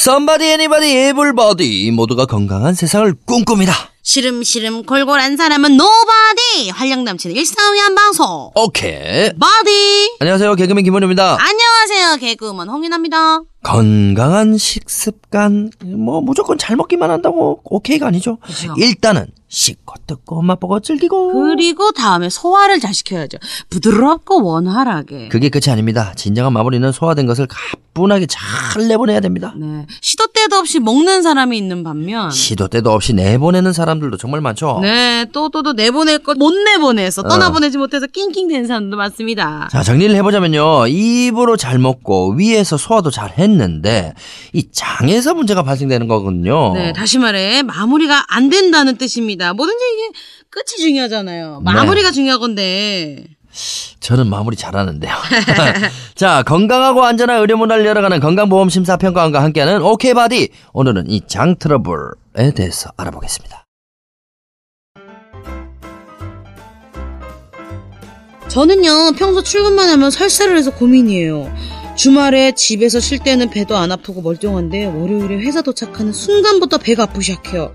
Somebody anybody everybody 모두가 건강한 세상을 꿈꿉니다. 시름시름 골골한 사람은 nobody 활력 넘치는 일상 위한 방송 okay body 안녕하세요. 개그맨 김원효입니다. 안녕하세요 개그우먼 홍윤화입니다 건강한 식습관 뭐 무조건 잘 먹기만 한다고 오케이가 아니죠. 그죠. 일단은 씹고 뜯고 맛보고 즐기고 그리고 다음에 소화를 잘 시켜야죠 부드럽고 원활하게 그게 끝이 아닙니다. 진정한 마무리는 소화된 것을 가뿐하게 잘 내보내야 됩니다. 네 시도 때도 없이 먹는 사람이 있는 반면 시도 때도 없이 내보내는 사람들도 정말 많죠. 네 또 또 또 내보낼 것 못 내보내서 떠나보내지 못해서 낑낑대는 사람도 많습니다 자, 정리를 해보자면요. 입으로 잘 먹고 위에서 소화도 잘 했는데 이 장에서 문제가 발생되는 거거든요. 네, 다시 말해 마무리가 안 된다는 뜻입니다. 뭐든지 이게 끝이 중요하잖아요. 마무리가 중요한 건데. 저는 마무리 잘하는데요. 자, 건강하고 안전한 의료 문화를 열어가는 건강보험 심사평가원과 함께하는 okay body. 오늘은 이 장 트러블에 대해서 알아보겠습니다. 저는요 평소 출근만 하면 설사를 해서 고민이에요. 주말에 집에서 쉴 때는 배도 안 아프고 멀쩡한데 월요일에 회사 도착하는 순간부터 배가 아프기 시작해요.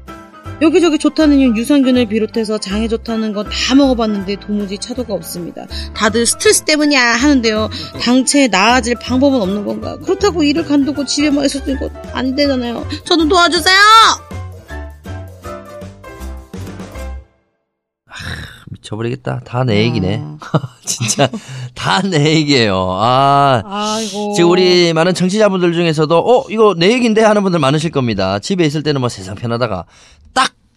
여기저기 좋다는 이유 유산균을 비롯해서 장에 좋다는 건 다 먹어봤는데 도무지 차도가 없습니다. 다들 스트레스 때문이야 하는데요. 당체 나아질 방법은 없는 건가? 그렇다고 일을 간두고 집에만 있어도 이거 안 되잖아요. 저도 도와주세요! 미쳐버리겠다. 다 내 얘기네. 진짜 다 내 얘기예요. 아. 아이고. 지금 우리 많은 청취자분들 중에서도 어 이거 내 얘기인데 하는 분들 많으실 겁니다. 집에 있을 때는 뭐 세상 편하다가 딱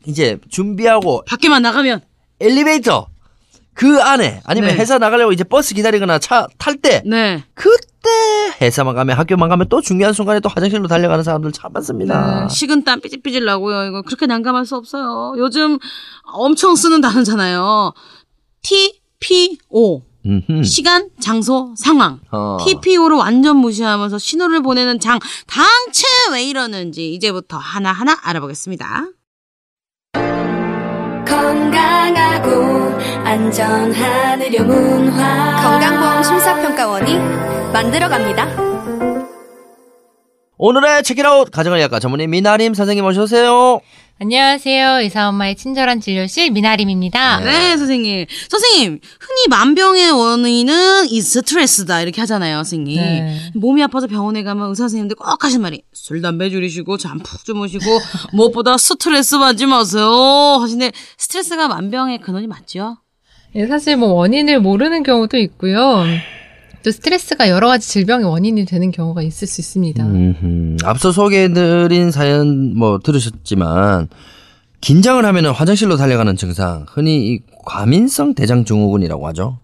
이제 준비하고 밖에만 나가면 엘리베이터 그 안에 아니면 네. 회사 나가려고 이제 버스 기다리거나 차 탈때 네. 그때 회사만 가면 학교만 가면 또 중요한 순간에 또 화장실로 달려가는 사람들 참 많습니다. 네, 식은땀 삐질삐질 나고요. 이거 그렇게 난감할 수 없어요. 요즘 엄청 쓰는 단어잖아요. TPO. 음흠. 시간, 장소, 상황. 어. TPO를 완전 무시하면서 신호를 보내는 장, 당체 왜 이러는지 이제부터 하나하나 알아보겠습니다. 건강하고 의료 문화 건강보험 심사평가원이 만들어갑니다. 오늘의 체키라웃 가정을 약과 전문의 미나림 선생님 오셔오세요. 안녕하세요. 의사 엄마의 친절한 진료실 미나림입니다. 네, 선생님. 선생님, 흔히 만병의 원인은 이 스트레스다. 이렇게 하잖아요, 선생님. 네. 몸이 아파서 병원에 가면 의사 선생님들 꼭 하신 말이 술, 담배 줄이시고 잠 푹 주무시고 무엇보다 스트레스 받지 마세요. 하시는데 스트레스가 만병의 근원이 맞죠? 예, 사실 뭐 원인을 모르는 경우도 있고요. 또 스트레스가 여러 가지 질병의 원인이 되는 경우가 있을 수 있습니다. 음흠. 앞서 소개해드린 사연 뭐 들으셨지만 긴장을 하면 화장실로 달려가는 증상 흔히 이 과민성 대장 증후군이라고 하죠.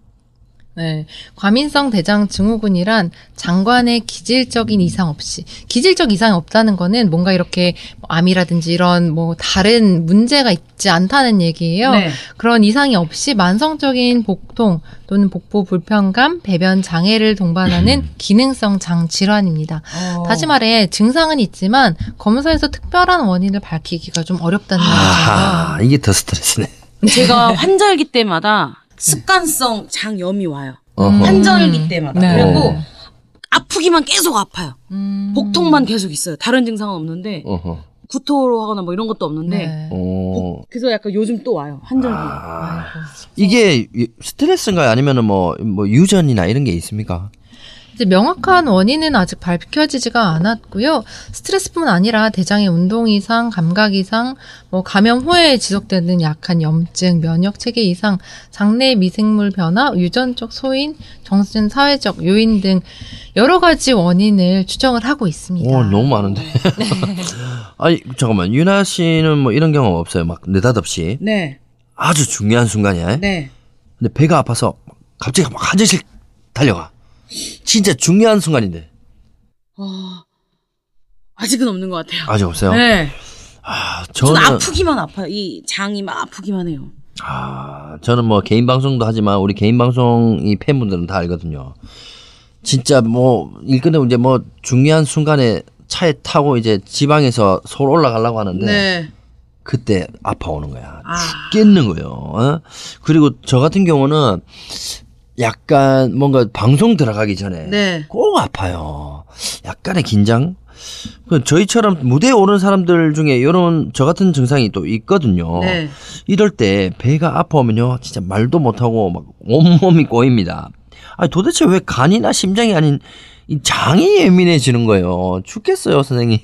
네. 과민성 대장 증후군이란 장관의 기질적인 이상 없이 기질적 이상이 없다는 거는 뭔가 이렇게 뭐 암이라든지 이런 뭐 다른 문제가 있지 않다는 얘기예요. 네. 그런 이상이 없이 만성적인 복통 또는 복부 불편감, 배변 장애를 동반하는 기능성 장 질환입니다. 다시 말해 증상은 있지만 검사에서 특별한 원인을 밝히기가 좀 어렵다는 아하, 얘기죠. 이게 더 스트레스네. 제가 환절기 때마다 습관성 장염이 와요. 어허. 환절기 때마다. 네. 그리고 아프기만 계속 아파요. 음. 복통만 계속 있어요. 다른 증상은 없는데 어허. 구토로 하거나 뭐 이런 것도 없는데 네. 어. 그래서 약간 요즘 또 와요. 환절기. 아, 이게 이- 스트레스인가요? 아니면은 뭐, 뭐 유전이나 이런 게 있습니까? 이제 명확한 원인은 아직 밝혀지지가 않았고요. 스트레스뿐 아니라 대장의 운동 이상, 감각 이상, 뭐 감염 후에 지속되는 약한 염증, 면역 체계 이상, 장내 미생물 변화, 유전적 소인, 정신 사회적 요인 등 여러 가지 원인을 추정을 하고 있습니다. 오, 너무 많은데. 아니, 잠깐만. 유나 씨는 뭐 이런 경험 없어요? 막 느닷없이. 네. 아주 중요한 순간이야. 네. 근데 배가 아파서 갑자기 막 화장실 달려가. 진짜 중요한 순간인데. 어, 아직은 없는 것 같아요. 아직 없어요? 네. 아, 저는 아프기만 아파요. 이 장이 막 아프기만 해요. 아, 저는 뭐 개인 방송도 하지만 우리 개인 방송 이 팬분들은 다 알거든요. 진짜 뭐 일 끝내고 이제 뭐 중요한 순간에 차에 타고 이제 지방에서 서울 올라가려고 하는데 네. 그때 아파오는 거야. 아. 죽겠는 거예요. 어? 그리고 저 같은 경우는 약간 뭔가 방송 들어가기 전에 네. 꼭 아파요. 약간의 긴장. 그 저희처럼 무대에 오른 사람들 중에 이런 저 같은 증상이 또 있거든요. 네. 이럴 때 배가 아파오면요, 진짜 말도 못하고 막 온몸이 꼬입니다. 아니 도대체 왜 간이나 심장이 아닌 이 장이 예민해지는 거예요. 죽겠어요, 선생님.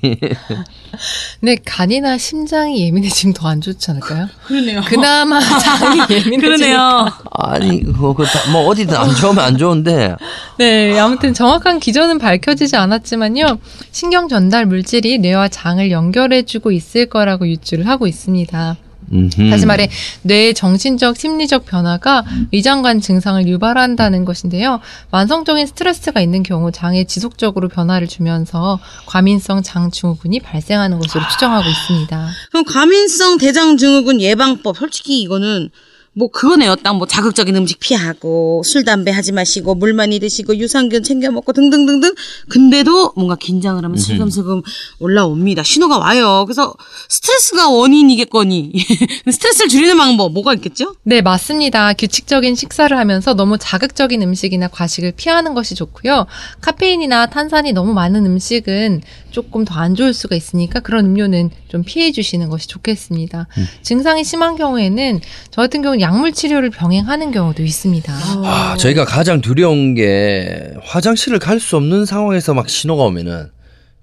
근데 간이나 심장이 예민해지면 더 안 좋지 않을까요? 그러네요. 그나마 장이 예민해지니까. 그러네요. 아니 그거 그거 다- 뭐 어디든 안 좋으면 안 좋은데 네, 아무튼 정확한 기전은 밝혀지지 않았지만요. 신경 전달 물질이 뇌와 장을 연결해주고 있을 거라고 유추를 하고 있습니다. 음흠. 다시 말해 뇌의 정신적 심리적 변화가 위장관 증상을 유발한다는 것인데요. 만성적인 스트레스가 있는 경우 장에 지속적으로 변화를 주면서 과민성 장 증후군이 발생하는 것으로 추정하고 있습니다. 그럼 과민성 대장 증후군 예방법 솔직히 이거는 뭐 그거네요. 딱 뭐 자극적인 음식 피하고 술 담배 하지 마시고 물 많이 드시고 유산균 챙겨 먹고 등등등등. 근데도 뭔가 긴장을 하면 슬금슬금 올라옵니다. 신호가 와요. 그래서 스트레스가 원인이겠거니 스트레스를 줄이는 방법 뭐가 있겠죠? 네, 맞습니다. 규칙적인 식사를 하면서 너무 자극적인 음식이나 과식을 피하는 것이 좋고요. 카페인이나 탄산이 너무 많은 음식은 조금 더 안 좋을 수가 있으니까 그런 음료는 좀 피해 주시는 것이 좋겠습니다. 증상이 심한 경우에는 저 같은 경우는 약물 치료를 병행하는 경우도 있습니다. 아, 저희가 가장 두려운 게 화장실을 갈 수 없는 상황에서 막 신호가 오면은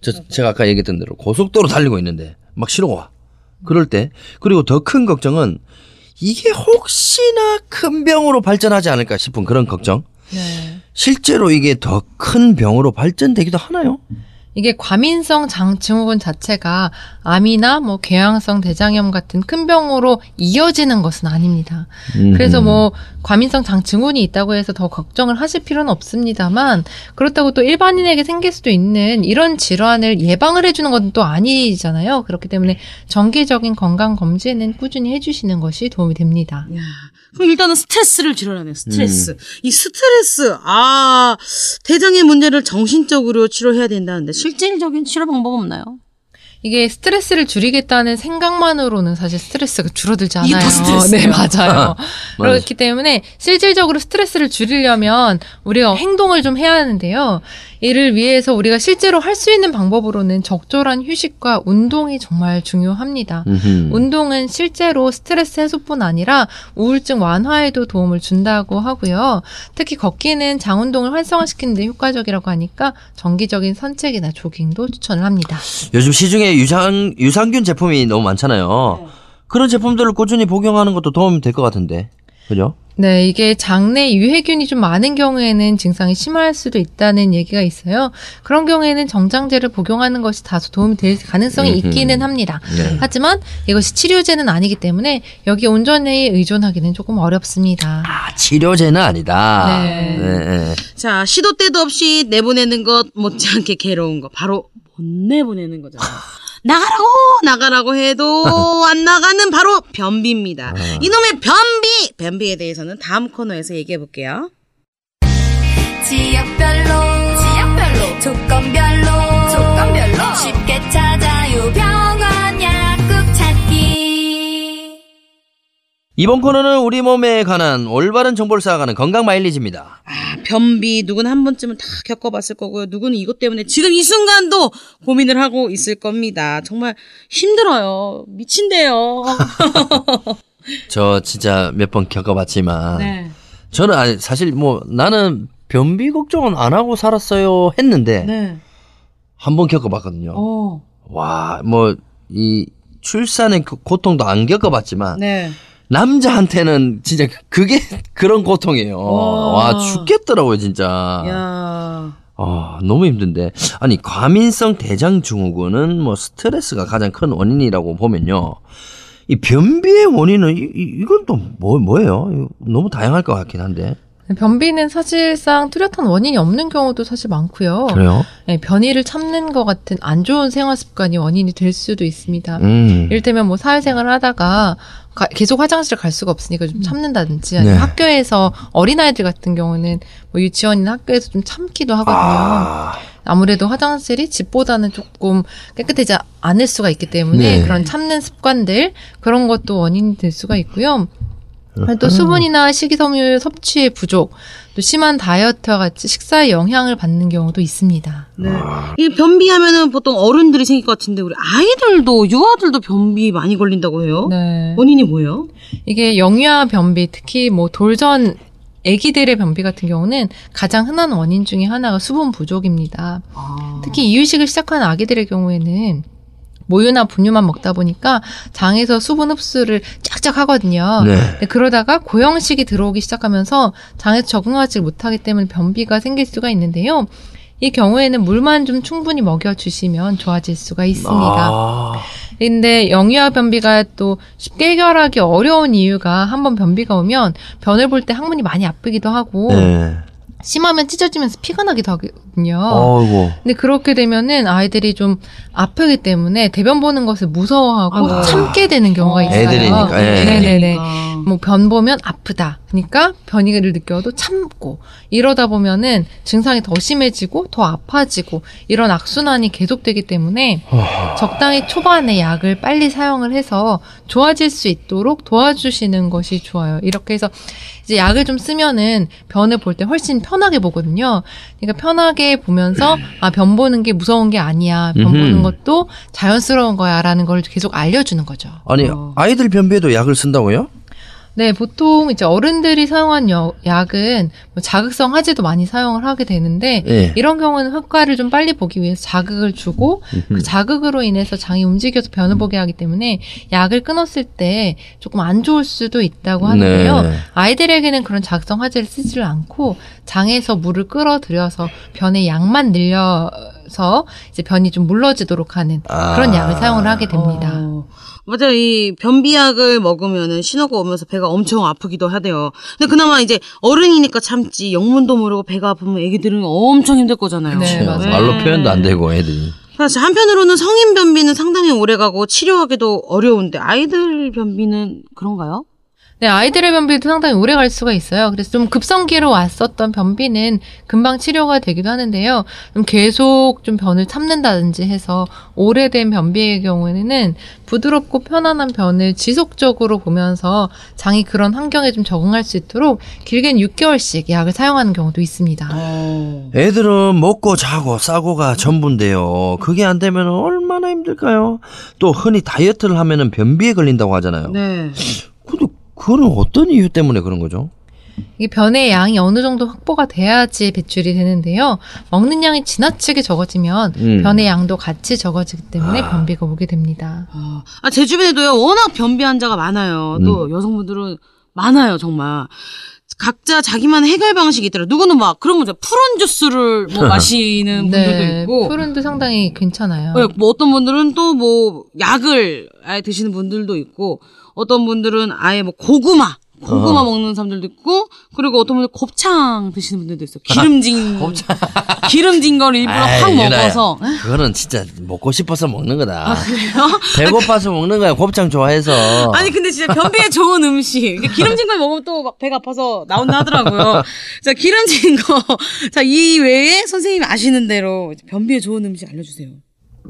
저 제가 아까 얘기했던 대로 고속도로 달리고 있는데 막 신호가 와. 그럴 때 그리고 더 큰 걱정은 이게 혹시나 큰 병으로 발전하지 않을까 싶은 그런 걱정. 네. 실제로 이게 더 큰 병으로 발전되기도 하나요? 이게 과민성 장 증후군 자체가 암이나 뭐 궤양성 대장염 같은 큰 병으로 이어지는 것은 아닙니다. 그래서 뭐 과민성 장 증후군이 있다고 해서 더 걱정을 하실 필요는 없습니다만 그렇다고 또 일반인에게 생길 수도 있는 이런 질환을 예방을 해주는 건 또 아니잖아요. 그렇기 때문에 정기적인 건강 검진은 꾸준히 해주시는 것이 도움이 됩니다. 야, 그럼 일단은 스트레스를 줄여라네요. 스트레스. 이 스트레스, 아, 대장의 문제를 정신적으로 치료해야 된다는데 실질적인 치료 방법 없나요? 이게 스트레스를 줄이겠다는 생각만으로는 사실 스트레스가 줄어들지 않아요. 네, 맞아요. 그렇기 때문에 실질적으로 스트레스를 줄이려면 우리가 행동을 좀 해야 하는데요. 이를 위해서 우리가 실제로 할 수 있는 방법으로는 적절한 휴식과 운동이 정말 중요합니다. 음흠. 운동은 실제로 스트레스 해소뿐 아니라 우울증 완화에도 도움을 준다고 하고요. 특히 걷기는 장 운동을 활성화시키는 데 효과적이라고 하니까 정기적인 산책이나 조깅도 추천을 합니다. 요즘 시중에 유상 유산균 제품이 너무 많잖아요. 그런 제품들을 꾸준히 복용하는 것도 도움이 될 것 같은데. 그죠? 네, 이게 장내 유해균이 좀 많은 경우에는 증상이 심할 수도 있다는 얘기가 있어요. 그런 경우에는 정장제를 복용하는 것이 다소 도움이 될 가능성이 음흠. 있기는 합니다. 네. 하지만 이것이 치료제는 아니기 때문에 여기 온전히 의존하기는 조금 어렵습니다. 아, 치료제는 아니다. 네. 네. 자, 시도 때도 없이 내보내는 것 못지않게 괴로운 거. 바로 못 내보내는 거잖아요. 나가라고 나가라고 해도 안 나가는 바로 변비입니다. 이놈의 변비 변비에 대해서는 다음 코너에서 얘기해 볼게요. 지역별로 지역별로 조건별로 조건별로 쉽게 찾아요 병원 약국 찾기 이번 코너는 우리 몸에 관한 올바른 정보를 쌓아가는 건강 마일리지입니다. 아, 변비 누구는 한 번쯤은 다 겪어봤을 거고요. 누구는 이것 때문에 지금 이 순간도 고민을 하고 있을 겁니다. 정말 힘들어요. 미친대요. 저 진짜 몇 번 겪어봤지만 네. 저는 아니, 사실 뭐 나는 변비 걱정은 안 하고 살았어요 했는데 네. 한번 겪어봤거든요. 어. 와, 뭐 이 출산의 그 고통도 안 겪어봤지만 네. 남자한테는 진짜 그게 그런 고통이에요. 와. 와, 죽겠더라고요, 진짜. 야. 아, 너무 힘든데. 아니, 과민성 대장 증후군은 뭐 스트레스가 가장 큰 원인이라고 보면요. 이 변비의 원인은 이, 이- 이 건 또 뭐, 뭐예요? 너무 다양할 것 같긴 한데. 변비는 사실상 뚜렷한 원인이 없는 경우도 사실 많고요. 그래요? 네, 변이를 참는 것 같은 안 좋은 생활 습관이 원인이 될 수도 있습니다. 음. 이를테면 뭐 사회생활을 하다가 가- 계속 화장실을 갈 수가 없으니까 좀 참는다든지 아니면 네. 학교에서 어린아이들 같은 경우는 뭐 유치원이나 학교에서 좀 참기도 하거든요. 아, 아무래도 화장실이 집보다는 조금 깨끗하지 않을 수가 있기 때문에 네. 그런 참는 습관들 그런 것도 원인이 될 수가 있고요. 또 수분이나 식이섬유 섭취의 부족, 또 심한 다이어트와 같이 식사에 영향을 받는 경우도 있습니다. 네. 이 변비하면은 보통 어른들이 생길 것 같은데 우리 아이들도 유아들도 변비 많이 걸린다고 해요. 네. 원인이 뭐예요? 이게 영유아 변비, 특히 뭐 돌전 아기들의 변비 같은 경우는 가장 흔한 원인 중에 하나가 수분 부족입니다. 아. 특히 이유식을 시작한 아기들의 경우에는 모유나 분유만 먹다 보니까 장에서 수분 흡수를 쫙쫙 하거든요. 네. 그러다가 고형식이 들어오기 시작하면서 장에서 적응하지 못하기 때문에 변비가 생길 수가 있는데요. 이 경우에는 물만 좀 충분히 먹여주시면 좋아질 수가 있습니다. 아, 근데 영유아 변비가 또 쉽게 해결하기 어려운 이유가 한번 변비가 오면 변을 볼 때 항문이 많이 아프기도 하고 네. 심하면 찢어지면서 피가 나기도 하 거든요. 어이구. 근데 그렇게 되면은 아이들이 좀 아프기 때문에 대변 보는 것을 무서워하고 아이고. 참게 되는 경우가 있어요. 애들이니까, 예. 네네네. 그러니까. 뭐변 보면 아프다. 그러니까 변이를 느껴도 참고 이러다 보면은 증상이 더 심해지고 더 아파지고 이런 악순환이 계속되기 때문에 적당히 초반에 약을 빨리 사용을 해서 좋아질 수 있도록 도와주시는 것이 좋아요. 이렇게 해서 이제 약을 좀 쓰면은 변을 볼 때 훨씬 편하게 보거든요. 그러니까 편하게 보면서 아, 변 보는 게 무서운 게 아니야. 변 음흠. 보는 것도 자연스러운 거야라는 걸 계속 알려주는 거죠. 아니 어. 아이들 변비에도 약을 쓴다고요? 네, 보통 이제 어른들이 사용한 여- 약은 뭐 자극성 하제도 많이 사용을 하게 되는데 예. 이런 경우는 효과를 좀 빨리 보기 위해서 자극을 주고 그 자극으로 인해서 장이 움직여서 변을 보게 하기 때문에 약을 끊었을 때 조금 안 좋을 수도 있다고 하는데요. 네. 아이들에게는 그런 자극성 화제를 쓰지를 않고 장에서 물을 끌어들여서 변의 양만 늘려 서 이제 변이 좀 물러지도록 하는 그런 아. 약을 사용을 하게 됩니다. 어, 맞아요. 이 변비약을 먹으면은 신호가 오면서 배가 엄청 아프기도 하대요. 근데 그나마 이제 어른이니까 참지 영문도 모르고 배가 아프면 애기들은 엄청 힘들 거잖아요. 네, 맞아요. 말로 표현도 안 되고 애들이. 사실 한편으로는 성인 변비는 상당히 오래가고 치료하기도 어려운데 아이들 변비는 그런가요? 네, 아이들의 변비도 상당히 오래 갈 수가 있어요. 그래서 좀 급성기로 왔었던 변비는 금방 치료가 되기도 하는데요. 좀 계속 좀 변을 참는다든지 해서 오래된 변비의 경우에는 부드럽고 편안한 변을 지속적으로 보면서 장이 그런 환경에 좀 적응할 수 있도록 길게는 6개월씩 약을 사용하는 경우도 있습니다. 어. 애들은 먹고 자고 싸고가 전부인데요. 그게 안 되면 얼마나 힘들까요? 또 흔히 다이어트를 하면은 변비에 걸린다고 하잖아요. 네. 그거는 어떤 이유 때문에 그런 거죠? 이게 변의 양이 어느 정도 확보가 돼야지 배출이 되는데요. 먹는 양이 지나치게 적어지면 음. 변의 양도 같이 적어지기 때문에 변비가 오게 됩니다. 아, 아, 제 주변에도요, 워낙 변비 환자가 많아요. 또 여성분들은 많아요, 정말. 각자 자기만의 해결 방식이 있더라고요. 누구는 막 그런 거죠. 푸른 주스를 뭐 마시는 분들도 있고. 푸른도 상당히 괜찮아요. 네, 뭐 어떤 분들은 또 뭐 약을 아예 드시는 분들도 있고 어떤 분들은 아예 뭐 고구마 고구마 먹는 사람들도 있고 그리고 어떤 분들 곱창 드시는 분들도 있어요. 기름진 기름진 걸 일부러 아이, 확 유나야. 먹어서 에? 그거는 진짜 먹고 싶어서 먹는 거다. 아, 그래요? 배고파서 먹는 거야. 곱창 좋아해서. 아니 근데 진짜 변비에 좋은 음식 이게 기름진 걸 먹으면 또 막 배가 아파서 나온다 하더라고요. 자 기름진 거. 자 이 외에 선생님이 아시는 대로 변비에 좋은 음식 알려주세요.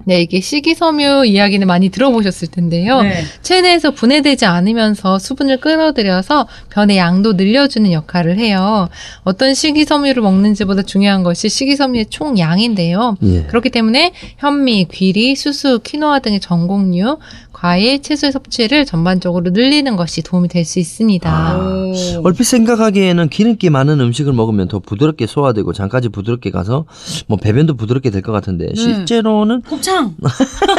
네, 이게 식이섬유 이야기는 많이 들어보셨을 텐데요. 네. 체내에서 분해되지 않으면서 수분을 끌어들여서 변의 양도 늘려주는 역할을 해요. 어떤 식이섬유를 먹는지보다 중요한 것이 식이섬유의 총 양인데요. 예. 그렇기 때문에 현미, 귀리, 수수, 키노아 등의 전곡류, 과일, 채소의 섭취를 전반적으로 늘리는 것이 도움이 될 수 있습니다. 아. 얼핏 생각하기에는 기름기 많은 음식을 먹으면 더 부드럽게 소화되고 장까지 부드럽게 가서 뭐 배변도 부드럽게 될 것 같은데 실제로는 곱창.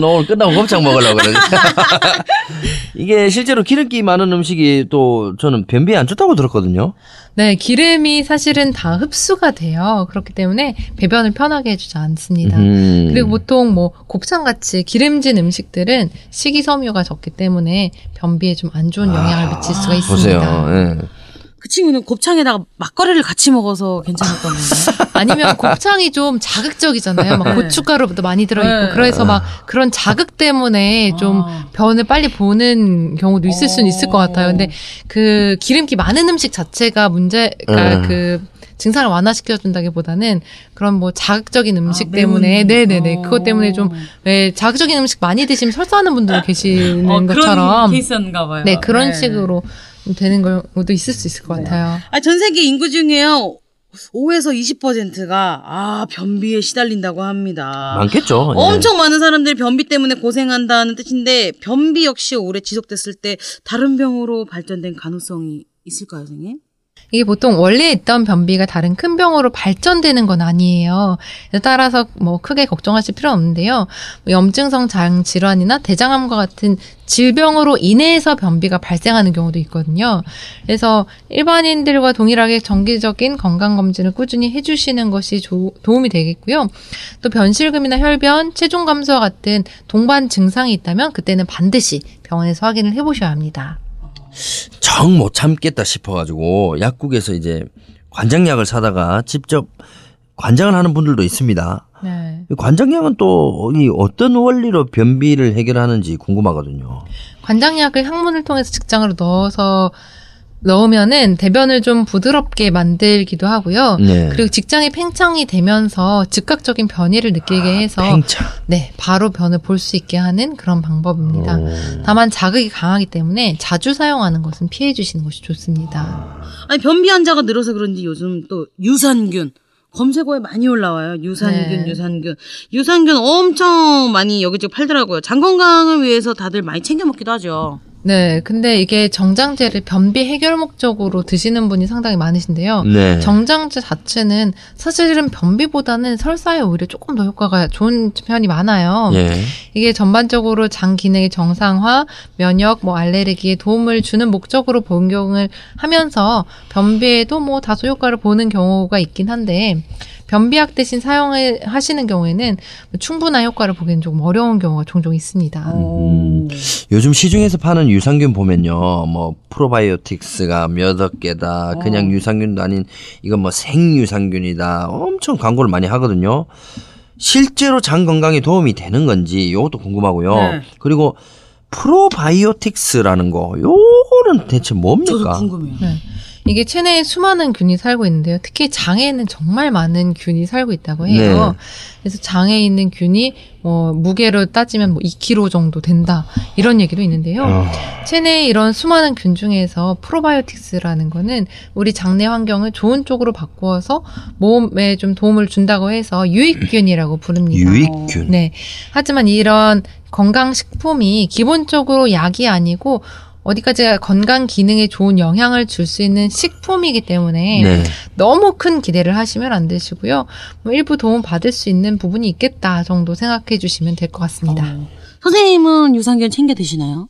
너 오늘 끝나고 곱창 먹으려고 그러지. 이게 실제로 기름기 많은 음식이 또 저는 변비에 안 좋다고 들었거든요. 네, 기름이 사실은 다 흡수가 돼요. 그렇기 때문에 배변을 편하게 해주지 않습니다. 음. 그리고 보통 뭐 곱창 같이 기름진 음식들은 식이섬유가 적기 때문에 변비에 좀 안 좋은 영향을 미칠 수가 보세요. 있습니다. 예. 그 친구는 곱창에다가 막걸리를 같이 먹어서 괜찮았던 건가요? 아니면 곱창이 좀 자극적이잖아요. 막 네. 고춧가루도 많이 들어있고 네. 그래서 막 그런 자극 때문에 좀 아. 변을 빨리 보는 경우도 있을 수는 있을 것 같아요. 근데 그 기름기 많은 음식 자체가 문제가 음. 그 증상을 완화시켜준다기보다는 그런 뭐 자극적인 음식 아, 때문에 네네네 어. 그것 때문에 좀 왜 자극적인 음식 많이 드시면 설사하는 분들 계시는 어, 것처럼 그런 케이스였는가 봐요. 네 그런 식으로 되는 경우도 있을 수 있을 것 같아요. 아, 전 세계 인구 중에요. 5에서 20%가 아 변비에 시달린다고 합니다. 많겠죠. 예. 엄청 많은 사람들이 변비 때문에 고생한다는 뜻인데 변비 역시 오래 지속됐을 때 다른 병으로 발전된 가능성이 있을까요, 선생님? 이게 보통 원래 있던 변비가 다른 큰 병으로 발전되는 건 아니에요. 따라서 뭐 크게 걱정하실 필요 없는데요. 뭐 염증성 장 질환이나 대장암과 같은 질병으로 인해서 변비가 발생하는 경우도 있거든요. 그래서 일반인들과 동일하게 정기적인 건강 검진을 꾸준히 해주시는 것이 조- 도움이 되겠고요. 또 변실금이나 혈변, 체중 감소와 같은 동반 증상이 있다면 그때는 반드시 병원에서 확인을 해보셔야 합니다. 정 못 참겠다 싶어가지고 약국에서 이제 관장약을 사다가 직접 관장을 하는 분들도 있습니다. 네. 이 관장약은 또 이 어떤 원리로 변비를 해결하는지 궁금하거든요. 관장약을 항문을 통해서 직장으로 넣어서 넣으면은 대변을 좀 부드럽게 만들기도 하고요. 네. 그리고 직장이 팽창이 되면서 즉각적인 변이를 느끼게 해서 팽창. 네 바로 변을 볼 수 있게 하는 그런 방법입니다. 오. 다만 자극이 강하기 때문에 자주 사용하는 것은 피해 주시는 것이 좋습니다. 아니 변비 환자가 늘어서 그런지 요즘 또 유산균 검색어에 많이 올라와요. 유산균, 네. 유산균. 유산균 엄청 많이 여기저기 팔더라고요. 장 건강을 위해서 다들 많이 챙겨 먹기도 하죠. 네, 근데 이게 정장제를 변비 해결 목적으로 드시는 분이 상당히 많으신데요. 네. 정장제 자체는 사실은 변비보다는 설사에 오히려 조금 더 효과가 좋은 편이 많아요. 예. 이게 전반적으로 장 기능의 정상화, 면역, 뭐 알레르기에 도움을 주는 목적으로 복용을 하면서 변비에도 뭐 다소 효과를 보는 경우가 있긴 한데 변비약 대신 사용을 하시는 경우에는 충분한 효과를 보기는 조금 어려운 경우가 종종 있습니다. 음. 요즘 시중에서 파는 유산균 보면요, 뭐 프로바이오틱스가 몇억 개다, 그냥 유산균도 아닌 이건 뭐 생유산균이다, 엄청 광고를 많이 하거든요. 실제로 장 건강에 도움이 되는 건지 이것도 궁금하고요. 네. 그리고 프로바이오틱스라는 거, 요거는 대체 저도 뭡니까? 궁금해요. 네. 이게 체내에 수많은 균이 살고 있는데요. 특히 장에는 정말 많은 균이 살고 있다고 해요. 네. 그래서 장에 있는 균이 뭐 무게로 따지면 뭐 2kg 정도 된다 이런 얘기도 있는데요. 어. 체내에 이런 수많은 균 중에서 프로바이오틱스라는 거는 우리 장내 환경을 좋은 쪽으로 바꾸어서 몸에 좀 도움을 준다고 해서 유익균이라고 부릅니다. 유익균. 네. 하지만 이런 건강식품이 기본적으로 약이 아니고 어디까지 건강 기능에 좋은 영향을 줄 수 있는 식품이기 때문에 네. 너무 큰 기대를 하시면 안 되시고요. 뭐 일부 도움 받을 수 있는 부분이 있겠다 정도 생각해 주시면 될 것 같습니다. 어. 선생님은 유산균 챙겨 드시나요?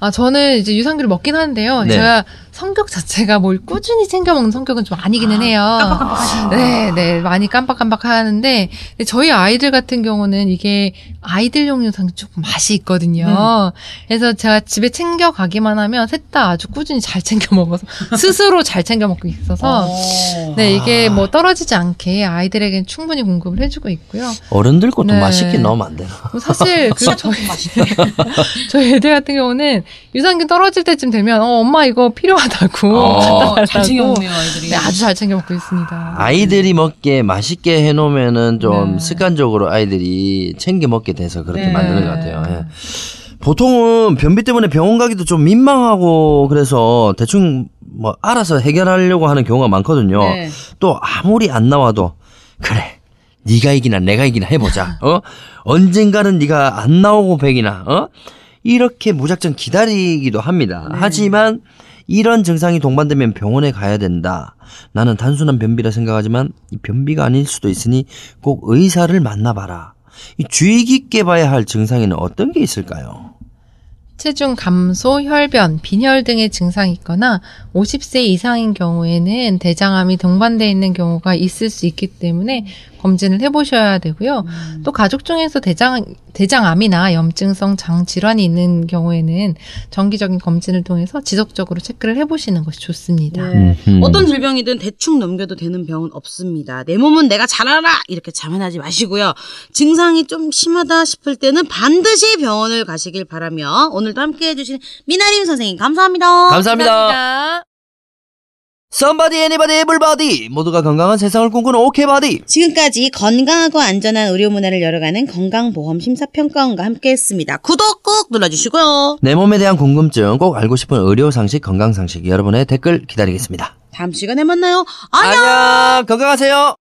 아, 저는 이제 유산균을 먹긴 하는데요. 네. 제가 성격 자체가 뭘 꾸준히 챙겨 먹는 성격은 좀 아니기는 해요. 깜빡깜빡하시는데. 네, 네. 많이 깜빡깜빡 하는데, 저희 아이들 같은 경우는 이게 아이들용 유산균 조금 맛이 있거든요. 그래서 제가 집에 챙겨 가기만 하면 셋 다 아주 꾸준히 잘 챙겨 먹어서, 스스로 잘 챙겨 먹고 있어서, 네, 이게 뭐 떨어지지 않게 아이들에겐 충분히 공급을 해주고 있고요. 어른들 것도 네. 맛있게 넣으면 안 되나? 뭐 사실 그 저희 저희 애들 같은 경우는 유산균 떨어질 때쯤 되면 어 엄마 이거 필요하다고 어. 잘 챙겨 먹네요, 아이들이. 네, 아주 잘 챙겨 먹고 있습니다. 아이들이 먹게 맛있게 해놓으면은 좀 네. 습관적으로 아이들이 챙겨 먹게 돼서 그렇게 네. 만드는 것 같아요. 예. 보통은 변비 때문에 병원 가기도 좀 민망하고 그래서 대충 뭐 알아서 해결하려고 하는 경우가 많거든요. 네. 또 아무리 안 나와도 그래 네가 이기나 내가 이기나 해보자. 어 언젠가는 네가 안 나오고 백이나 어 이렇게 무작정 기다리기도 합니다. 하지만 이런 증상이 동반되면 병원에 가야 된다. 나는 단순한 변비라 생각하지만 이 변비가 아닐 수도 있으니 꼭 의사를 만나봐라. 이 주의 깊게 봐야 할 증상에는 어떤 게 있을까요? 체중 감소, 혈변, 빈혈 등의 증상이 있거나 50세 이상인 경우에는 대장암이 동반되어 있는 경우가 있을 수 있기 때문에 검진을 해보셔야 되고요. 또 가족 중에서 대장, 대장암이나 염증성 장 질환이 있는 경우에는 정기적인 검진을 통해서 지속적으로 체크를 해보시는 것이 좋습니다. 네. 어떤 질병이든 대충 넘겨도 되는 병은 없습니다. 내 몸은 내가 잘 알아! 이렇게 자만하지 마시고요. 증상이 좀 심하다 싶을 때는 반드시 병원을 가시길 바라며 오늘도 함께 해주신 미나림 선생님 감사합니다. 감사합니다. 감사합니다. Somebody, anybody, everybody. 모두가 건강한 세상을 꿈꾸는 okay body. 지금까지 건강하고 안전한 의료 문화를 열어가는 건강보험 심사평가원과 함께했습니다. 구독 꾹 눌러주시고요. 내 몸에 대한 궁금증 꼭 알고 싶은 의료 상식, 건강 상식 여러분의 댓글 기다리겠습니다. 다음 시간에 만나요. 안녕! 안녕. 건강하세요.